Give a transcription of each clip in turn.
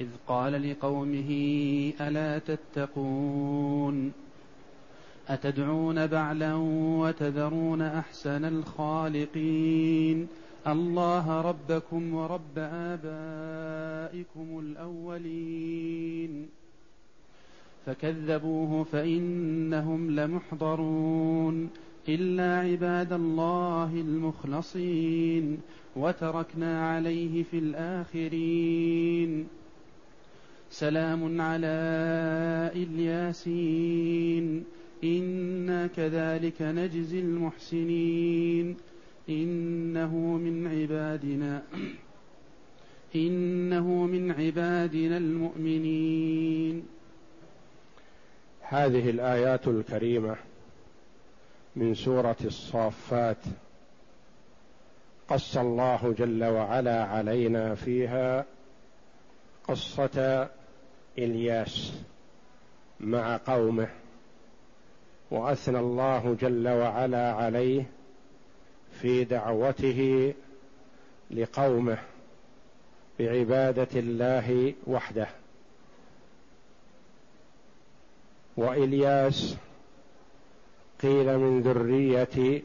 إذ قال لقومه ألا تتقون؟ أتدعون بعلا وتذرون أحسن الخالقين؟ الله ربكم ورب آبائكم الأولين. فكذبوه فإنهم لمحضرون. إلا عباد الله المخلصين وتركنا عليه في الآخرين. سلام على الياسين أنا كذلك نجزي المحسنين. إنه من عبادنا إنه من عبادنا المؤمنين. هذه الآيات الكريمة من سورة الصافات. قص الله جل وعلا علينا فيها قصة إلياس مع قومه وأثنى الله جل وعلا عليه في دعوته لقومه بعبادة الله وحده. وإلياس قيل من ذرية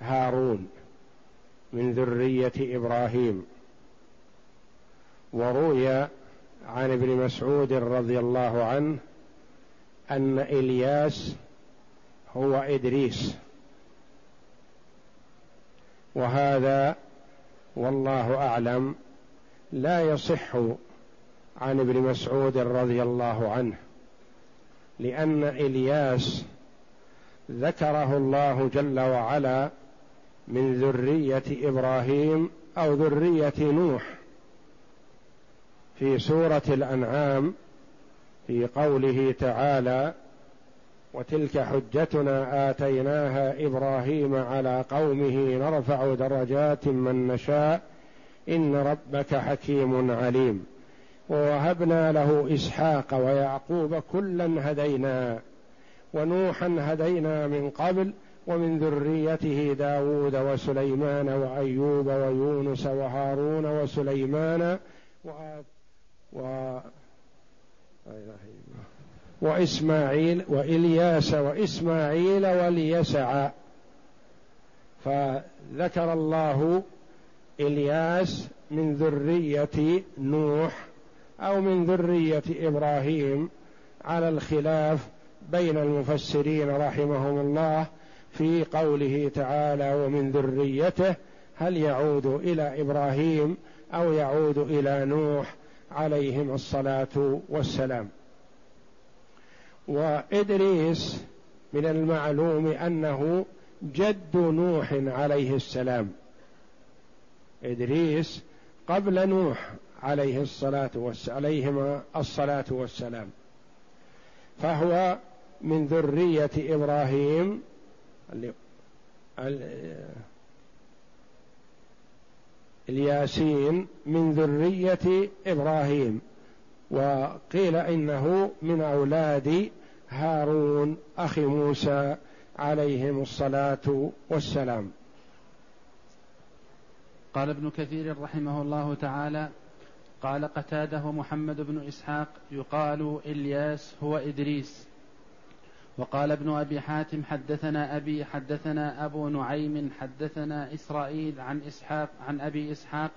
هارون من ذرية إبراهيم. وروي عن ابن مسعود رضي الله عنه أن إلياس هو إدريس. وهذا والله أعلم لا يصح عن ابن مسعود رضي الله عنه لأن إلياس ذكره الله جل وعلا من ذرية إبراهيم أو ذرية نوح. في سورة الأنعام في قوله تعالى وتلك حجتنا آتيناها إبراهيم على قومه نرفع درجات من نشاء إن ربك حكيم عليم. ووهبنا له إسحاق ويعقوب كلا هدينا ونوحا هدينا من قبل ومن ذريته داود وسليمان وأيوب ويونس وهارون وسليمان وآت و وإسماعيل وإلياس وإسماعيل واليسع فذكر الله إلياس من ذرية نوح أو من ذرية إبراهيم على الخلاف بين المفسرين رحمهم الله في قوله تعالى ومن ذريته هل يعود إلى إبراهيم أو يعود إلى نوح عليهم الصلاة والسلام. وإدريس من المعلوم أنه جد نوح عليه السلام. إدريس قبل نوح عليه الصلاة والسلام عليهما الصلاة والسلام. فهو من ذرية إبراهيم الياسين من ذرية إبراهيم وقيل إنه من أولاد هارون أخي موسى عليهم الصلاة والسلام. قال ابن كثير رحمه الله تعالى قال قتاده محمد بن إسحاق يقال إلياس هو إدريس. وقال ابن أبي حاتم حدثنا أبي حدثنا أبو نعيم حدثنا إسرائيل عن إسحاق عن أبي إسحاق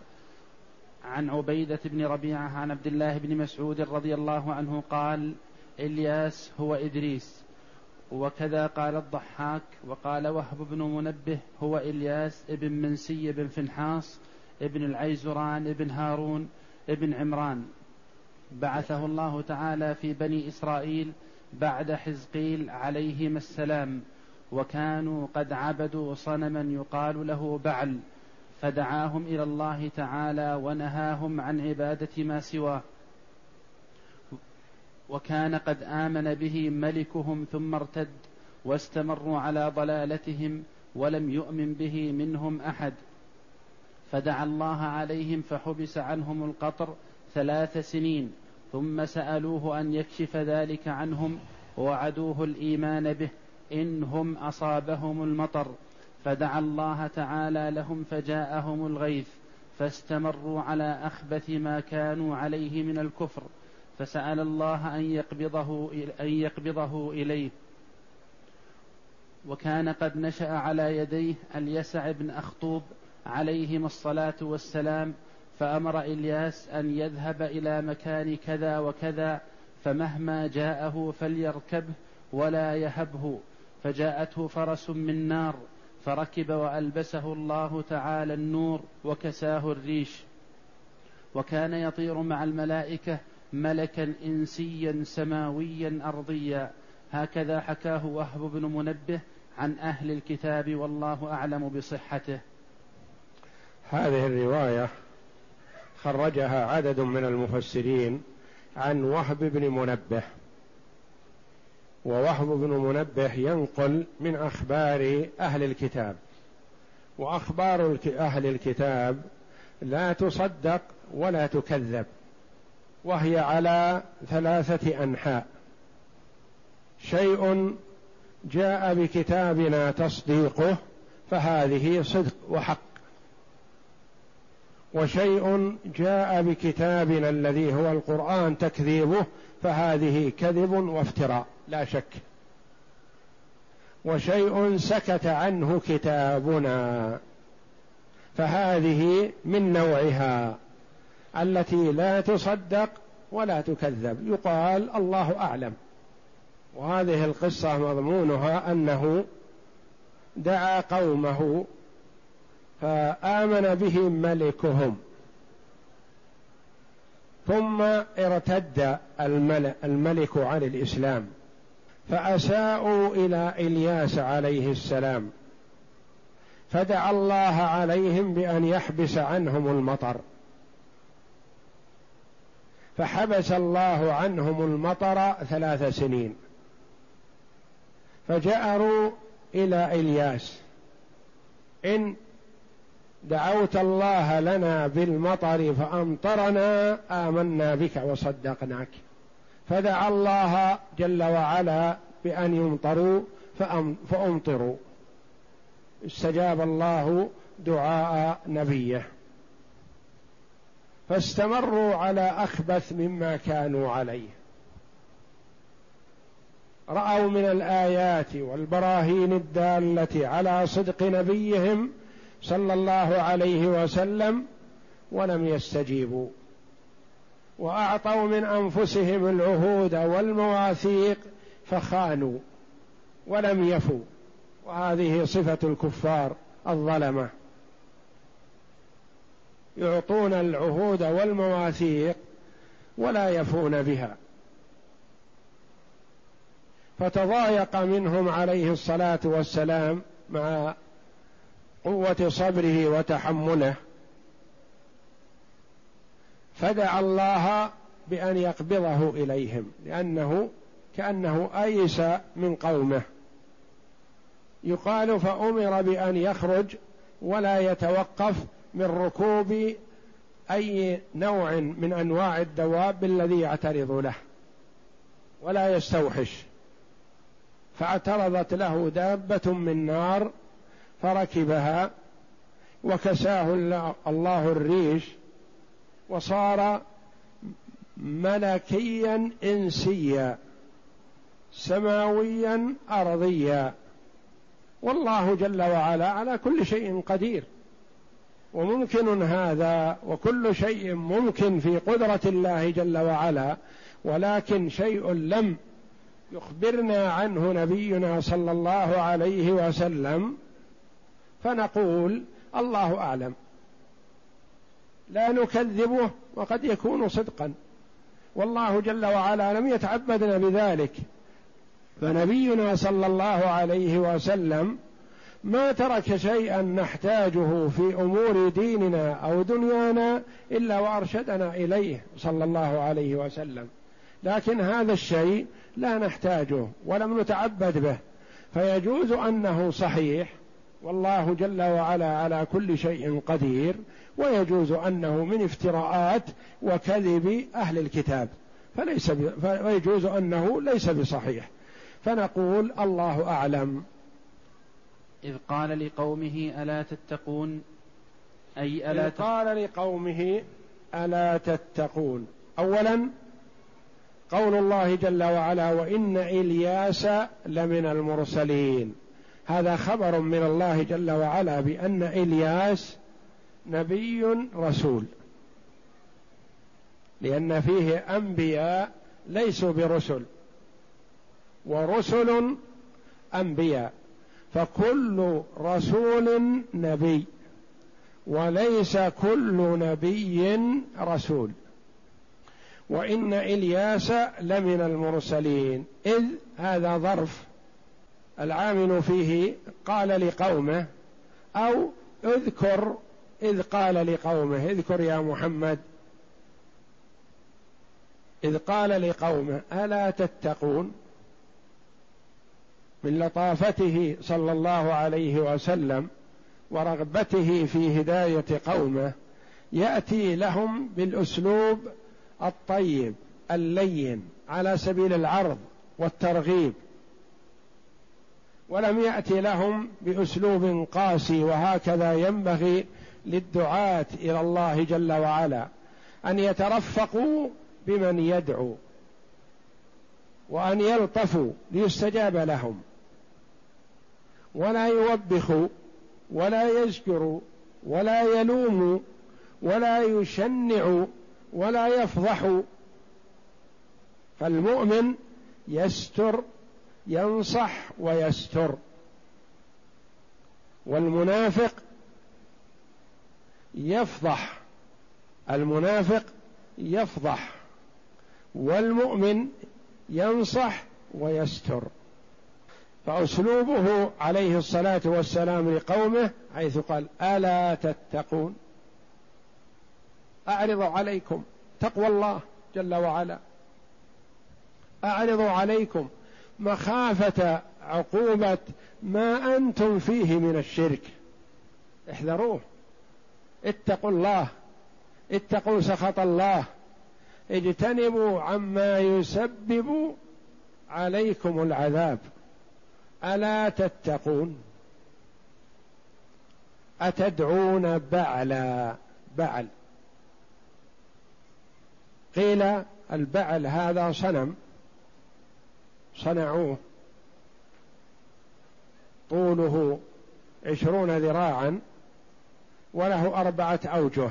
عن عبيدة بن ربيعة عن عبد الله بن مسعود رضي الله عنه قال إلياس هو إدريس. وكذا قال الضحاك وقال وهب بن منبه هو إلياس ابن منسي بن فنحاص ابن العيزران ابن هارون ابن عمران. بعثه الله تعالى في بني إسرائيل بعد حزقيل عليهما السلام وكانوا قد عبدوا صنما يقال له بعل فدعاهم إلى الله تعالى ونهاهم عن عبادة ما سواه. وكان قد آمن به ملكهم ثم ارتد واستمروا على ضلالتهم ولم يؤمن به منهم أحد. فدعا الله عليهم فحبس عنهم القطر ثلاث سنين ثم سألوه أن يكشف ذلك عنهم ووعدوه الإيمان به إن هم أصابهم المطر. فدعا الله تعالى لهم فجاءهم الغيث فاستمروا على أخبث ما كانوا عليه من الكفر. فسأل الله أن يقبضه أن يقبضه إليه. وكان قد نشأ على يديه اليسع بن أخطوب عليهما الصلاة والسلام فأمر إلياس أن يذهب إلى مكان كذا وكذا فمهما جاءه فليركبه ولا يهبه. فجاءته فرس من نار فركب وألبسه الله تعالى النور وكساه الريش. وكان يطير مع الملائكة ملكا إنسيا سماويا أرضيا. هكذا حكاه وهب بن منبه عن أهل الكتاب والله أعلم بصحته. هذه الرواية خرجها عدد من المفسرين عن وهب بن منبه. ووهب بن منبه ينقل من أخبار أهل الكتاب. وأخبار أهل الكتاب لا تصدق ولا تكذب. وهي على ثلاثة أنحاء. شيء جاء بكتابنا تصديقه فهذه صدق وحق. وشيء جاء بكتابنا الذي هو القرآن تكذيبه فهذه كذب وافتراء لا شك. وشيء سكت عنه كتابنا فهذه من نوعها التي لا تصدق ولا تكذب. يقال الله أعلم. وهذه القصة مضمونها أنه دعا قومه فآمن بهم ملكهم. ثم ارتد الملك عن الإسلام. فأساءوا إلى إلياس عليه السلام. فدعا الله عليهم بأن يحبس عنهم المطر. فحبس الله عنهم المطر ثلاث سنين. فجأروا إلى إلياس. إن دعوت الله لنا بالمطر فأمطرنا آمنا بك وصدقناك. فدعا الله جل وعلا بأن يمطروا فأمطروا. استجاب الله دعاء نبيه. فاستمروا على أخبث مما كانوا عليه. رأوا من الآيات والبراهين الدالة على صدق نبيهم صلى الله عليه وسلم ولم يستجيبوا. وأعطوا من أنفسهم العهود والمواثيق فخانوا ولم يفوا. وهذه صفة الكفار الظلمة. يعطون العهود والمواثيق ولا يفون بها. فتضايق منهم عليه الصلاة والسلام مع قوة صبره وتحمله. فدعا الله بأن يقبضه إليهم لأنه كأنه أيس من قومه. يقال فأمر بأن يخرج ولا يتوقف من ركوب أي نوع من أنواع الدواب الذي يعترض له ولا يستوحش. فاعترضت له دابة من نار فركبها وكساه الله الريش وصار ملكيا إنسيا سماويا أرضيا. والله جل وعلا على كل شيء قدير. وممكن هذا وكل شيء ممكن في قدرة الله جل وعلا ولكن شيء لم يخبرنا عنه نبينا صلى الله عليه وسلم فنقول الله أعلم. لا نكذبه وقد يكون صدقا. والله جل وعلا لم يتعبدنا بذلك. فنبينا صلى الله عليه وسلم ما ترك شيئا نحتاجه في أمور ديننا أو دنيانا إلا وأرشدنا إليه صلى الله عليه وسلم. لكن هذا الشيء لا نحتاجه ولم نتعبد به. فيجوز أنه صحيح والله جل وعلا على كل شيء قدير ويجوز أنه من افتراءات وكذب أهل الكتاب فليس فيجوز أنه ليس بصحيح. فنقول الله أعلم. إذ قال لقومه ألا تتقون؟ أي ألا إذ قال لقومه ألا تتقون. اولا قول الله جل وعلا وإن إلياس لمن المرسلين. هذا خبر من الله جل وعلا بأن إلياس نبي رسول. لأن فيه أنبياء ليسوا برسل. ورسل أنبياء. فكل رسول نبي. وليس كل نبي رسول. وإن إلياس لمن المرسلين. إذ هذا ظرف العامل فيه قال لقومه أو اذكر إذ قال لقومه اذكر يا محمد. إذ قال لقومه ألا تتقون؟ من لطافته صلى الله عليه وسلم ورغبته في هداية قومه يأتي لهم بالأسلوب الطيب اللين على سبيل العرض والترغيب. ولم يأتي لهم بأسلوب قاسي وهكذا ينبغي للدعاة إلى الله جل وعلا أن يترفقوا بمن يدعو وأن يلطفوا ليستجاب لهم. ولا يوبخوا ولا يزجروا ولا يلوموا ولا يشنعوا ولا يفضحوا. فالمؤمن يستر ينصح ويستر. والمنافق يفضح. المنافق يفضح. والمؤمن ينصح ويستر. فأسلوبه عليه الصلاة والسلام لقومه حيث قال ألا تتقون؟ أعرض عليكم تقوى الله جل وعلا. أعرض عليكم مخافة عقوبة ما أنتم فيه من الشرك. احذروه. اتقوا الله. اتقوا سخط الله. اجتنبوا عما يسبب عليكم العذاب. ألا تتقون. أتدعون بعلا بعل. قيل البعل هذا صنم. صنعوه. طوله عشرون ذراعا وله أربعة أوجه.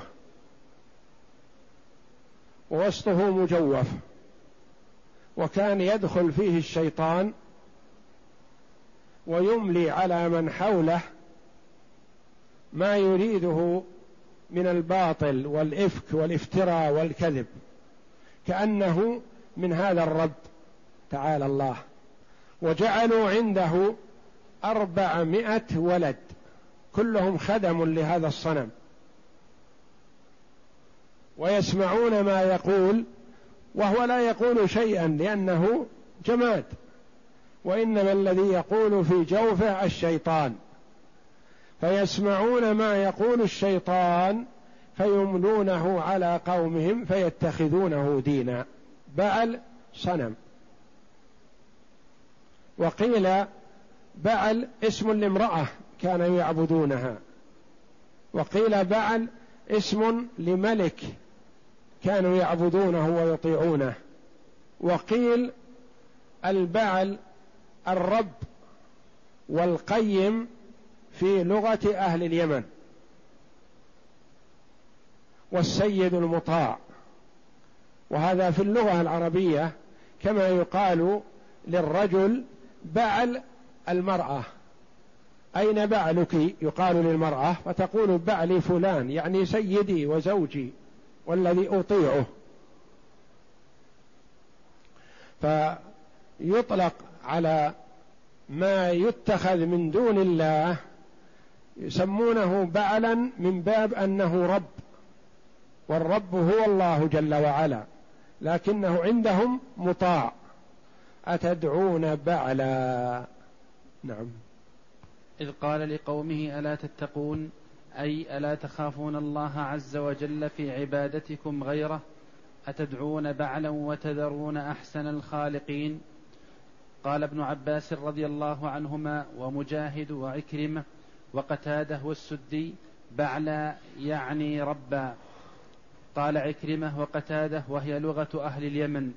ووسطه مجوف. وكان يدخل فيه الشيطان ويملي على من حوله ما يريده من الباطل والإفك والإفتراء والكذب. كأنه من هذا الرب. تعالى الله. وجعلوا عنده أربعمائة ولد. كلهم خدم لهذا الصنم. ويسمعون ما يقول وهو لا يقول شيئا لأنه جماد. وإنما الذي يقول في جوفه الشيطان. فيسمعون ما يقول الشيطان فيملونه على قومهم فيتخذونه دينا. بعل صنم. وقيل بعل اسم لامرأة كانوا يعبدونها. وقيل بعل اسم لملك كانوا يعبدونه ويطيعونه. وقيل البعل الرب والقيم في لغة أهل اليمن. والسيد المطاع. وهذا في اللغة العربية كما يقال للرجل بعل المرأة. أين بعلك؟ يقال للمرأة فتقول بعلي فلان يعني سيدي وزوجي والذي أطيعه. فيطلق على ما يتخذ من دون الله يسمونه بعلا من باب أنه رب والرب هو الله جل وعلا لكنه عندهم مطاع. أتدعون بعلا؟ نعم. إذ قال لقومه ألا تتقون؟ أي ألا تخافون الله عز وجل في عبادتكم غيره؟ أتدعون بعلا وتذرون أحسن الخالقين؟ قال ابن عباس رضي الله عنهما ومجاهد وعكرمة وقتاده والسدي بعلا يعني ربا. قال عكرمة وقتاده وهي لغة أهل اليمن.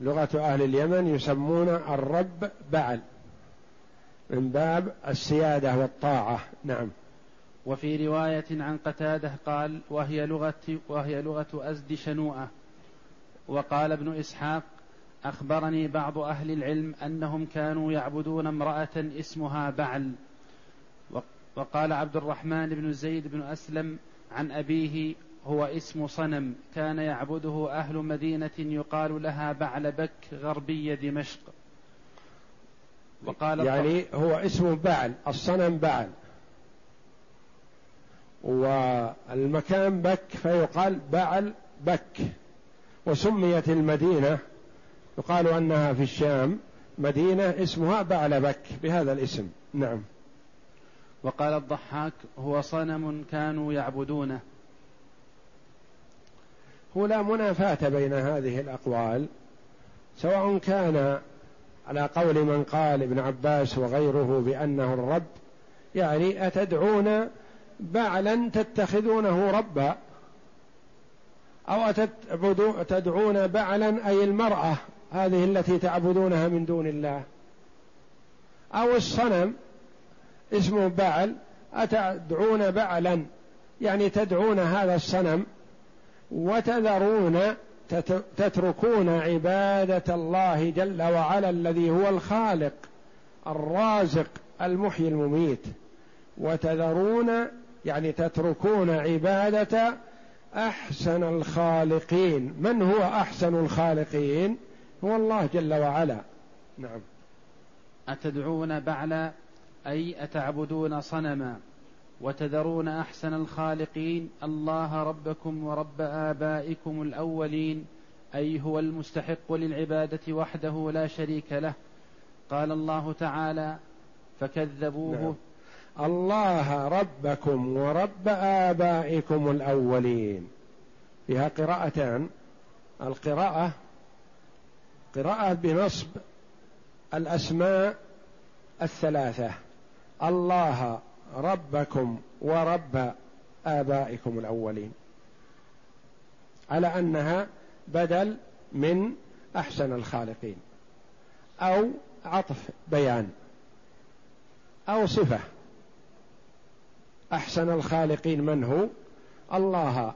لغة أهل اليمن يسمون الرب بعل من باب السيادة والطاعة. نعم. وفي رواية عن قتادة قال وهي لغة وهي لغة أزد شنوءة. وقال ابن إسحاق أخبرني بعض أهل العلم أنهم كانوا يعبدون امرأة اسمها بعل. وقال عبد الرحمن بن زيد بن أسلم عن أبيه هو اسم صنم كان يعبده أهل مدينة يقال لها بعل بك غربي دمشق. وقال يعني هو اسم بعل الصنم بعل. والمكان بك فيقال بعل بك. وسميت المدينة يقال أنها في الشام مدينة اسمها بعل بك بهذا الاسم. نعم. وقال الضحاك هو صنم كانوا يعبدونه. هو لا منافاة بين هذه الأقوال سواء كان على قول من قال ابن عباس وغيره بأنه الرب يعني أتدعون بعلا تتخذونه ربا أو تدعون بعلا أي المرأة هذه التي تعبدونها من دون الله. أو الصنم اسمه بعل أتدعون بعلا يعني تدعون هذا الصنم وتذرون تتركون عبادة الله جل وعلا الذي هو الخالق الرازق المحيي المميت. وتذرون يعني تتركون عبادة أحسن الخالقين. من هو أحسن الخالقين؟ هو الله جل وعلا. نعم. أتدعون بعلا؟ أي أتعبدون صنما؟ وتذرون أحسن الخالقين الله ربكم ورب آبائكم الأولين أي هو المستحق للعبادة وحده لا شريك له. قال الله تعالى فكذبوه. نعم. الله ربكم ورب آبائكم الأولين. فيها قراءتان. القراءة قراءة بنصب الأسماء الثلاثة. الله ربكم ورب آبائكم الأولين. على أنها بدل من أحسن الخالقين. أو عطف بيان. أو صفة. أحسن الخالقين من هو؟ الله.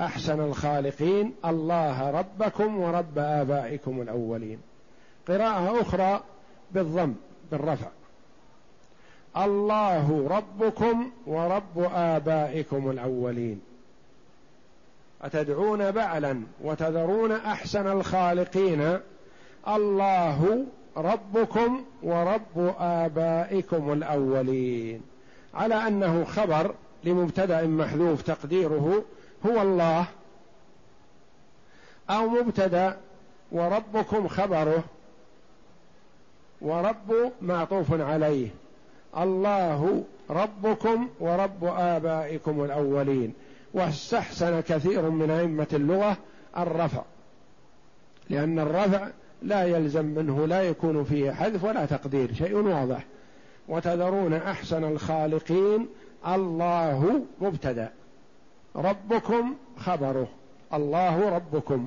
أحسن الخالقين الله ربكم ورب آبائكم الأولين. قراءة أخرى بالضم بالرفع. الله ربكم ورب آبائكم الأولين. أتدعون بعلا وتذرون أحسن الخالقين؟ الله ربكم ورب آبائكم الأولين. على أنه خبر لمبتدأ محذوف تقديره هو الله. أو مبتدأ وربكم خبره ورب معطوف عليه. الله ربكم ورب آبائكم الأولين. واستحسن كثير من أئمة اللغة الرفع. لأن الرفع لا يلزم منه لا يكون فيه حذف ولا تقدير شيء واضح. وتذرون أحسن الخالقين الله مبتدأ. ربكم خبره. الله ربكم.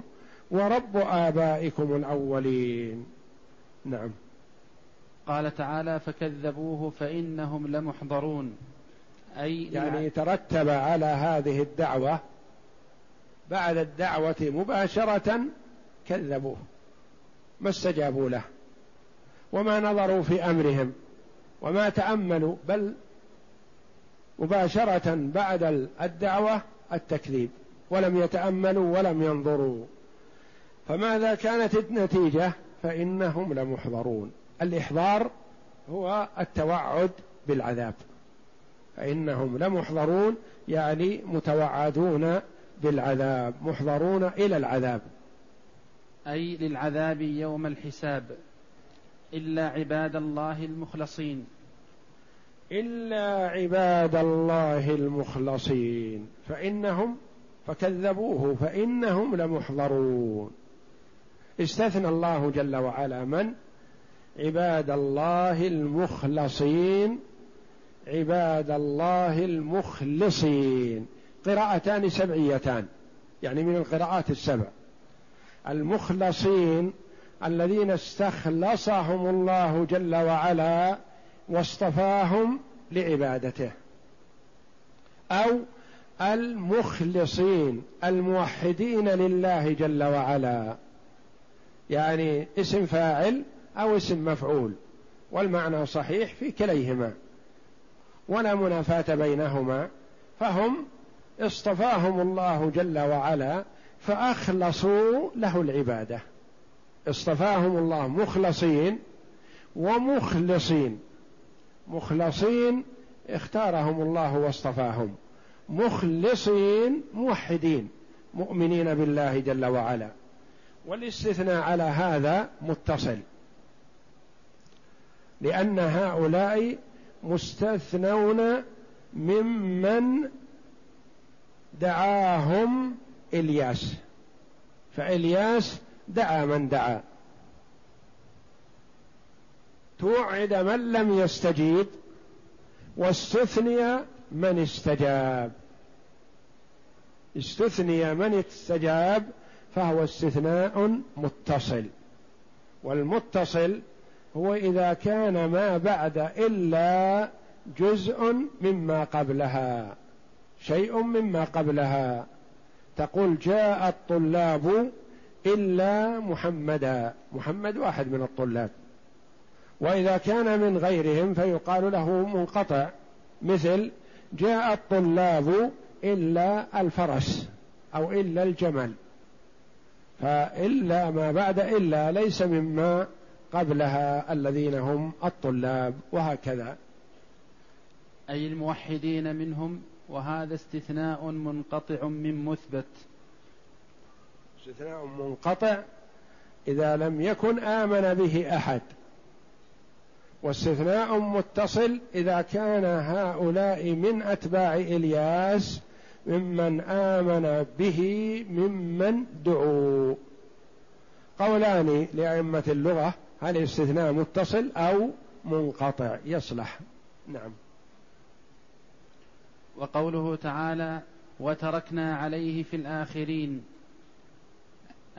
ورب آبائكم الأولين. نعم. قال تعالى فكذبوه فإنهم لمحضرون. أي يعني ترتب على هذه الدعوة بعد الدعوة مباشرة كذبوه ما استجابوا له وما نظروا في أمرهم وما تأملوا بل مباشرة بعد الدعوة التكذيب ولم يتأملوا ولم ينظروا. فماذا كانت النتيجة؟ فإنهم لمحضرون. الإحضار هو التوعد بالعذاب. فإنهم لمحضرون يعني متوعدون بالعذاب محضرون إلى العذاب. أي للعذاب يوم الحساب. إلا عباد الله المخلصين. إلا عباد الله المخلصين. فإنهم فكذبوه فإنهم لمحضرون. استثنى الله جل وعلا من؟ عباد الله المخلصين عباد الله المخلصين. قراءتان سبعيتان يعني من القراءات السبع. المخلصين الذين استخلصهم الله جل وعلا واصطفاهم لعبادته. أو المخلصين الموحدين لله جل وعلا. يعني اسم فاعل أو اسم مفعول والمعنى صحيح في كليهما. ولا منافاة بينهما فهم اصطفاهم الله جل وعلا فأخلصوا له العبادة. اصطفاهم الله مخلصين ومخلصين. مخلصين اختارهم الله واصطفاهم. مخلصين موحدين مؤمنين بالله جل وعلا. والاستثناء على هذا متصل. لأن هؤلاء مستثنون ممن دعاهم إلياس. فإلياس دعا من دعا. توعد من لم يستجيب واستثني من استجاب. استثني من استجاب فهو استثناء متصل. والمتصل هو إذا كان ما بعد إلا جزء مما قبلها شيء مما قبلها. تقول جاء الطلاب إلا محمدا محمد واحد من الطلاب. وإذا كان من غيرهم فيقال له منقطع مثل جاء الطلاب إلا الفرس أو إلا الجمل. فإلا ما بعد إلا ليس مما قبلها الذين هم الطلاب وهكذا. أي الموحدين منهم وهذا استثناء منقطع من مثبت. استثناء منقطع إذا لم يكن آمن به أحد. واستثناء متصل إذا كان هؤلاء من أتباع إلياس ممن آمن به ممن دعوا. قولان لأئمة اللغة هل الاستثناء متصل أو منقطع؟ يصلح. نعم. وقوله تعالى وتركنا عليه في الآخرين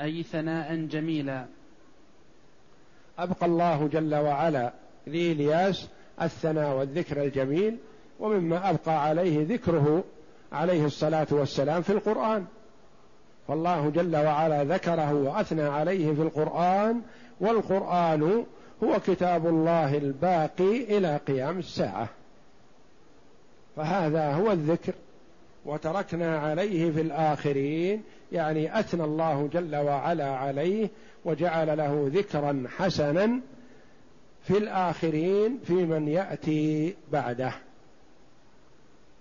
أي ثناء جميلا. أبقى الله جل وعلا لإلياس الثناء والذكر الجميل ومما أبقى عليه ذكره عليه الصلاة والسلام في القرآن. فالله جل وعلا ذكره وأثنى عليه في القرآن والقرآن هو كتاب الله الباقي إلى قيام الساعة. فهذا هو الذكر. وتركنا عليه في الآخرين يعني أثنى الله جل وعلا عليه وجعل له ذكرا حسنا في الآخرين في من يأتي بعده.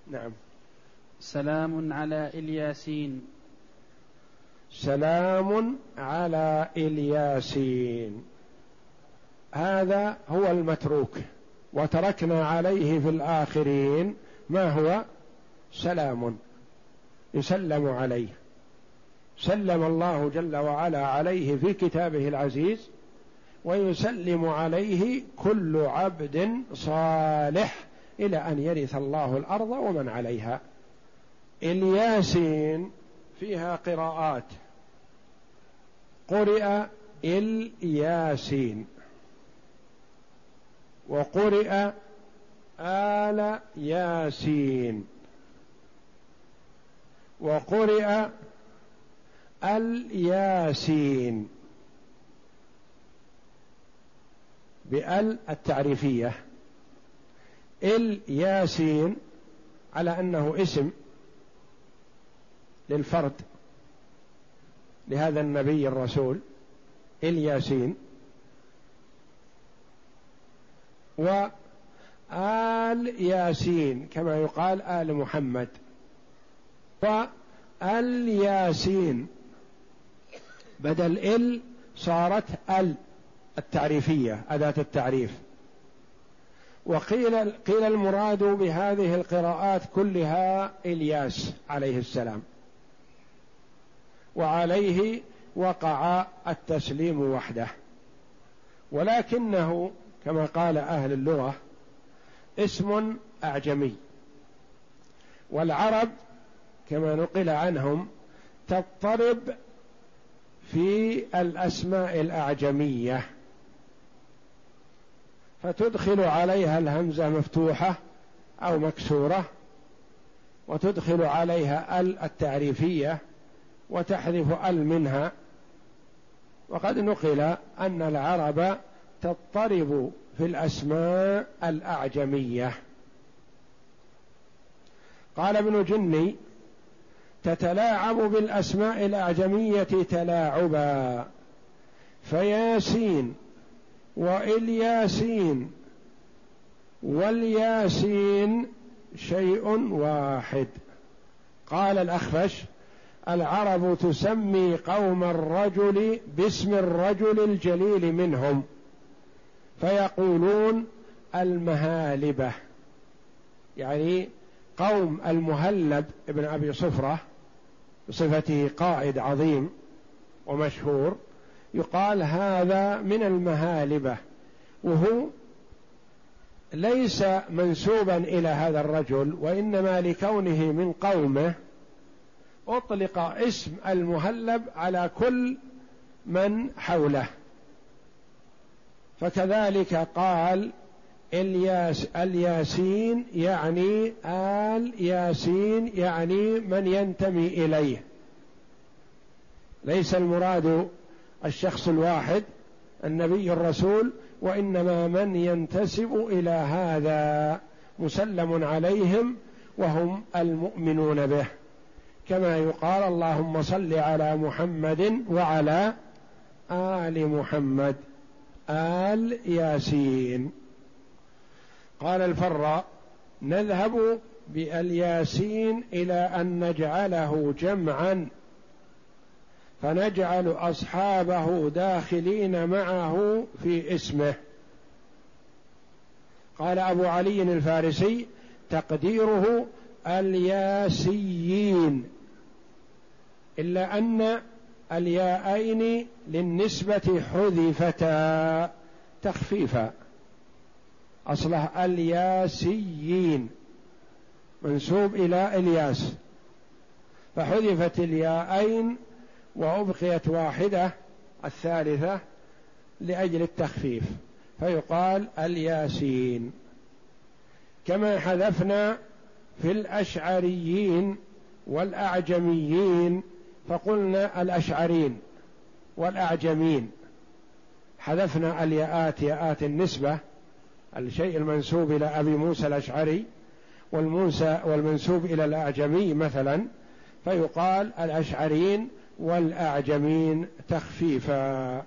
نعم. سلام على الياسين. سلام على الياسين. هذا هو المتروك وتركنا عليه في الآخرين. ما هو؟ سلام يسلم عليه. سلم الله جل وعلا عليه في كتابه العزيز ويسلم عليه كل عبد صالح إلى أن يرث الله الأرض ومن عليها. الياسين فيها قراءات. قرئ الياسين. وقرئ آل ياسين. وقرئ الياسين. بأل التعريفية. الياسين على أنه اسم للفرد. لهذا النبي الرسول الياسين. وآل ياسين كما يقال آل محمد. الياسين بدل ال صارت ال التعريفية أداة التعريف. وقيل قيل المراد بهذه القراءات كلها إلياس عليه السلام. وعليه وقع التسليم وحده. ولكنه كما قال أهل اللغة اسم أعجمي. والعرب كما نقل عنهم تضطرب في الأسماء الأعجمية. فتدخل عليها الهمزة مفتوحة أو مكسورة وتدخل عليها ال التعريفية وتحذف ال منها. وقد نقل أن العرب تضطرب في الأسماء الأعجمية. قال ابن جني تتلاعب بالأسماء الأعجمية تلاعبا. فياسين وإلياسين والياسين شيء واحد. قال الأخفش العرب تسمي قوم الرجل باسم الرجل الجليل منهم فيقولون المهالبة يعني قوم المهلب ابن أبي صفرة بصفته قائد عظيم ومشهور يقال هذا من المهالبة وهو ليس منسوبا إلى هذا الرجل وإنما لكونه من قومه أطلق اسم المهلب على كل من حوله. فكذلك قال الياس الياسين يعني آل ياسين يعني من ينتمي إليه. ليس المراد الشخص الواحد النبي الرسول وإنما من ينتسب إلى هذا مسلم عليهم وهم المؤمنون به. كما يقال اللهم صل على محمد وعلى آل محمد. آل ياسين. قال الفراء نذهب بالياسين إلى أن نجعله جمعا. فنجعل أصحابه داخلين معه في اسمه. قال أبو علي الفارسي تقديره الياسيين إلا أن الياءين للنسبة حذفتا تخفيفا. أصله الياسيين منسوب إلى إلياس. فحذفت الياءين وأبقيت واحدة الثالثة لأجل التخفيف. فيقال الياسين. كما حذفنا في الأشعريين والأعجميين فقلنا الأشعرين والأعجمين. حذفنا الياءات ياءات النسبة الشيء المنسوب إلى أبي موسى الأشعري والموسى والمنسوب إلى الأعجمي مثلا فيقال الأشعريين والأعجمين تخفيفا.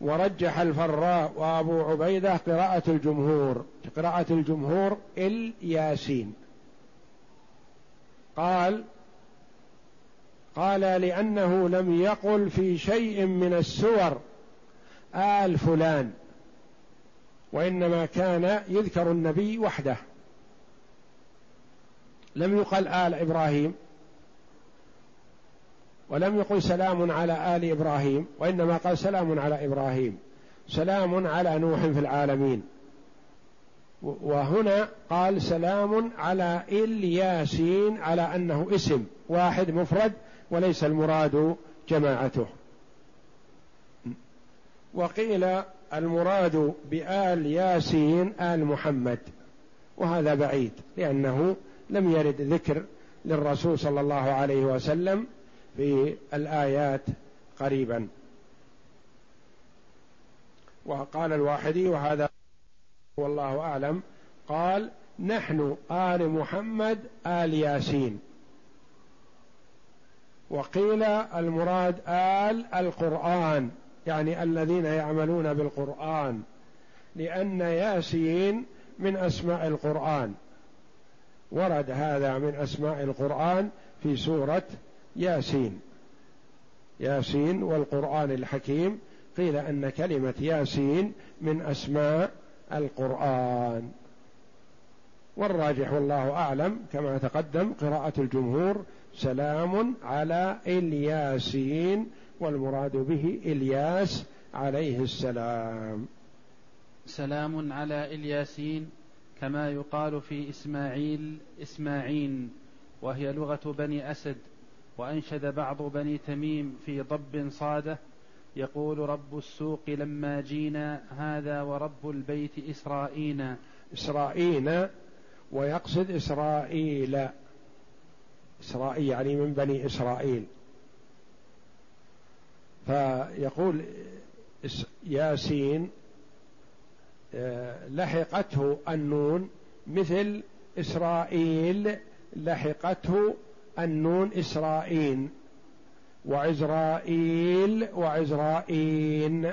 ورجح الفراء وأبو عبيدة قراءة الجمهور قراءة الجمهور الياسين. قال قال لأنه لم يقل في شيء من السور آل فلان وإنما كان يذكر النبي وحده. لم يقل آل إبراهيم. ولم يقل سلام على آل إبراهيم وإنما قال سلام على إبراهيم. سلام على نوح في العالمين. وهنا قال سلام على إلياسين على أنه اسم واحد مفرد وليس المراد جماعته. وقيل المراد بآل ياسين آل محمد. وهذا بعيد لأنه لم يرد ذكر للرسول صلى الله عليه وسلم في الآيات قريبا. وقال الواحدي وهذا والله أعلم قال نحن آل محمد آل ياسين. وقيل المراد آل القرآن يعني الذين يعملون بالقرآن لأن ياسين من أسماء القرآن. ورد هذا من أسماء القرآن في سورة ياسين. ياسين والقرآن الحكيم. قيل أن كلمة ياسين من أسماء القرآن. والراجح والله أعلم كما تقدم قراءة الجمهور سلام على الياسين والمراد به إلياس عليه السلام. سلام على الياسين كما يقال في إسماعيل إسماعين وهي لغة بني أسد. وأنشد بعض بني تميم في ضب صاده يقول رب السوق لما جينا هذا ورب البيت إسرائيل. إسرائيل ويقصد إسرائيل. إسرائيل يعني من بني إسرائيل. فيقول ياسين آه، لحقته النون مثل إسرائيل لحقته النون إسرائيل وعزرائيل وعزرائين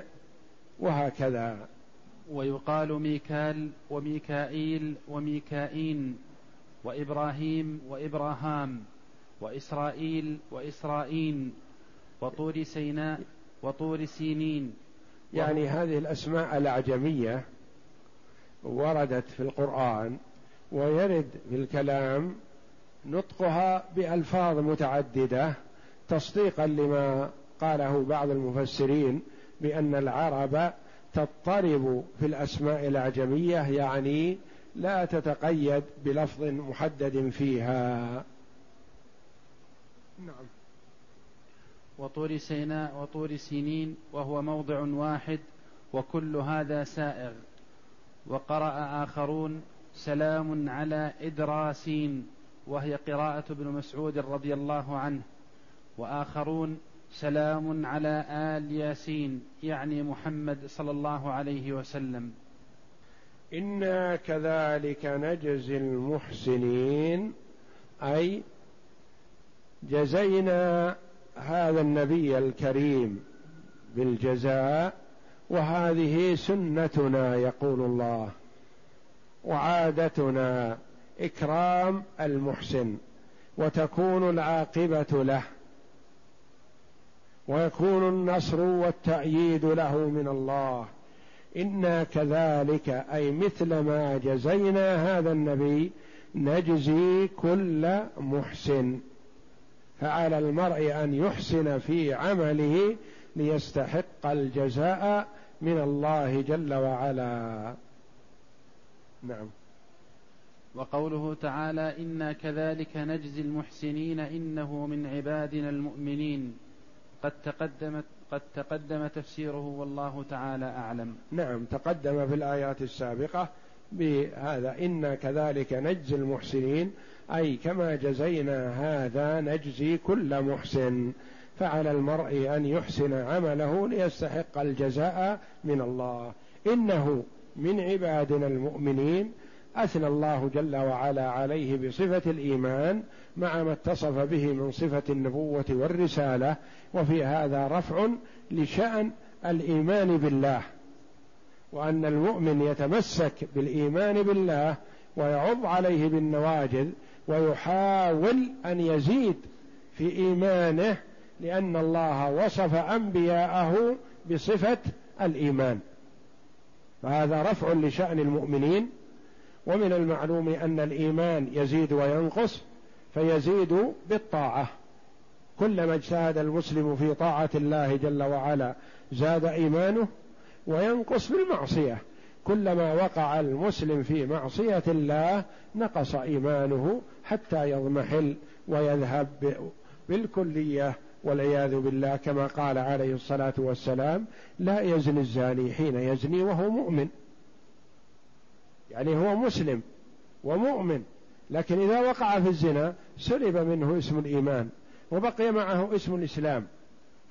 وهكذا. ويقال ميكال وميكائيل وميكائين وإبراهيم وإبراهام وإسرائيل وإسرائيل وطور سيناء وطور سينين. يعني هذه الأسماء الأعجمية وردت في القرآن ويرد في الكلام نطقها بألفاظ متعددة تصديقا لما قاله بعض المفسرين بأن العرب تضطرب في الأسماء الأعجمية يعني لا تتقيد بلفظ محدد فيها. نعم. وطور سيناء وطور سينين وهو موضع واحد وكل هذا سائغ. وقرأ آخرون سلام على إدراسين. وهي قراءة ابن مسعود رضي الله عنه. وآخرون سلام على آل ياسين يعني محمد صلى الله عليه وسلم. إنا كذلك نجزي المحسنين أي جزينا هذا النبي الكريم بالجزاء وهذه سنتنا يقول الله وعادتنا إكرام المحسن وتكون العاقبة له ويكون النصر والتأييد له من الله. إنا كذلك أي مثل ما جزينا هذا النبي نجزي كل محسن. فعلى المرء أن يحسن في عمله ليستحق الجزاء من الله جل وعلا. نعم. وقوله تعالى أنا كذلك نجزي المحسنين انه من عبادنا المؤمنين. قد تقدمت قد تقدم تفسيره والله تعالى أعلم. نعم تقدم في الآيات السابقة بهذا أنا كذلك نجزي المحسنين. أي كما جزينا هذا نجزي كل محسن. فعلى المرء أن يحسن عمله ليستحق الجزاء من الله. إنه من عبادنا المؤمنين. أثنى الله جل وعلا عليه بصفة الإيمان مع ما اتصف به من صفة النبوة والرسالة وفي هذا رفع لشأن الإيمان بالله وأن المؤمن يتمسك بالإيمان بالله ويعض عليه بالنواجذ ويحاول أن يزيد في إيمانه لأن الله وصف أنبياءه بصفة الإيمان. فهذا رفع لشأن المؤمنين ومن المعلوم أن الإيمان يزيد وينقص فيزيد بالطاعة. كلما اجتهد المسلم في طاعة الله جل وعلا زاد إيمانه وينقص بالمعصية. كلما وقع المسلم في معصية الله نقص إيمانه حتى يضمحل ويذهب بالكلية والعياذ بالله. كما قال عليه الصلاة والسلام لا يزني الزاني حين يزني وهو مؤمن. يعني هو مسلم ومؤمن لكن إذا وقع في الزنا سلب منه اسم الإيمان وبقي معه اسم الإسلام.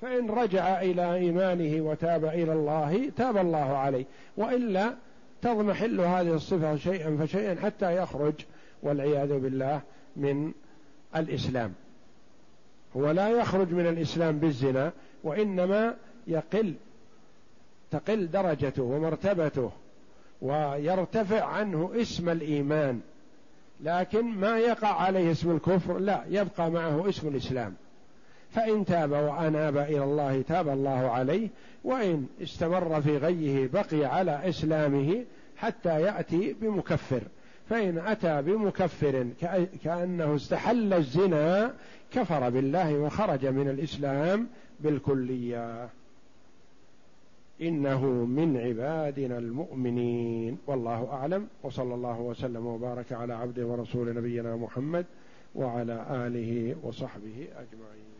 فإن رجع إلى إيمانه وتاب إلى الله تاب الله عليه. وإلا تضمحل هذه الصفة شيئا فشيئا حتى يخرج والعياذ بالله من الإسلام. هو لا يخرج من الإسلام بالزنا وإنما يقل تقل درجته ومرتبته. ويرتفع عنه اسم الإيمان لكن ما يقع عليه اسم الكفر لا يبقى معه اسم الإسلام. فإن تاب وأناب إلى الله تاب الله عليه وإن استمر في غيه بقي على إسلامه حتى يأتي بمكفر. فإن أتى بمكفر كأنه استحل الزنا كفر بالله وخرج من الإسلام بالكلية. إنه من عبادنا المؤمنين. والله أعلم. وصلى الله وسلم وبارك على عبده ورسول نبينا محمد وعلى آله وصحبه أجمعين.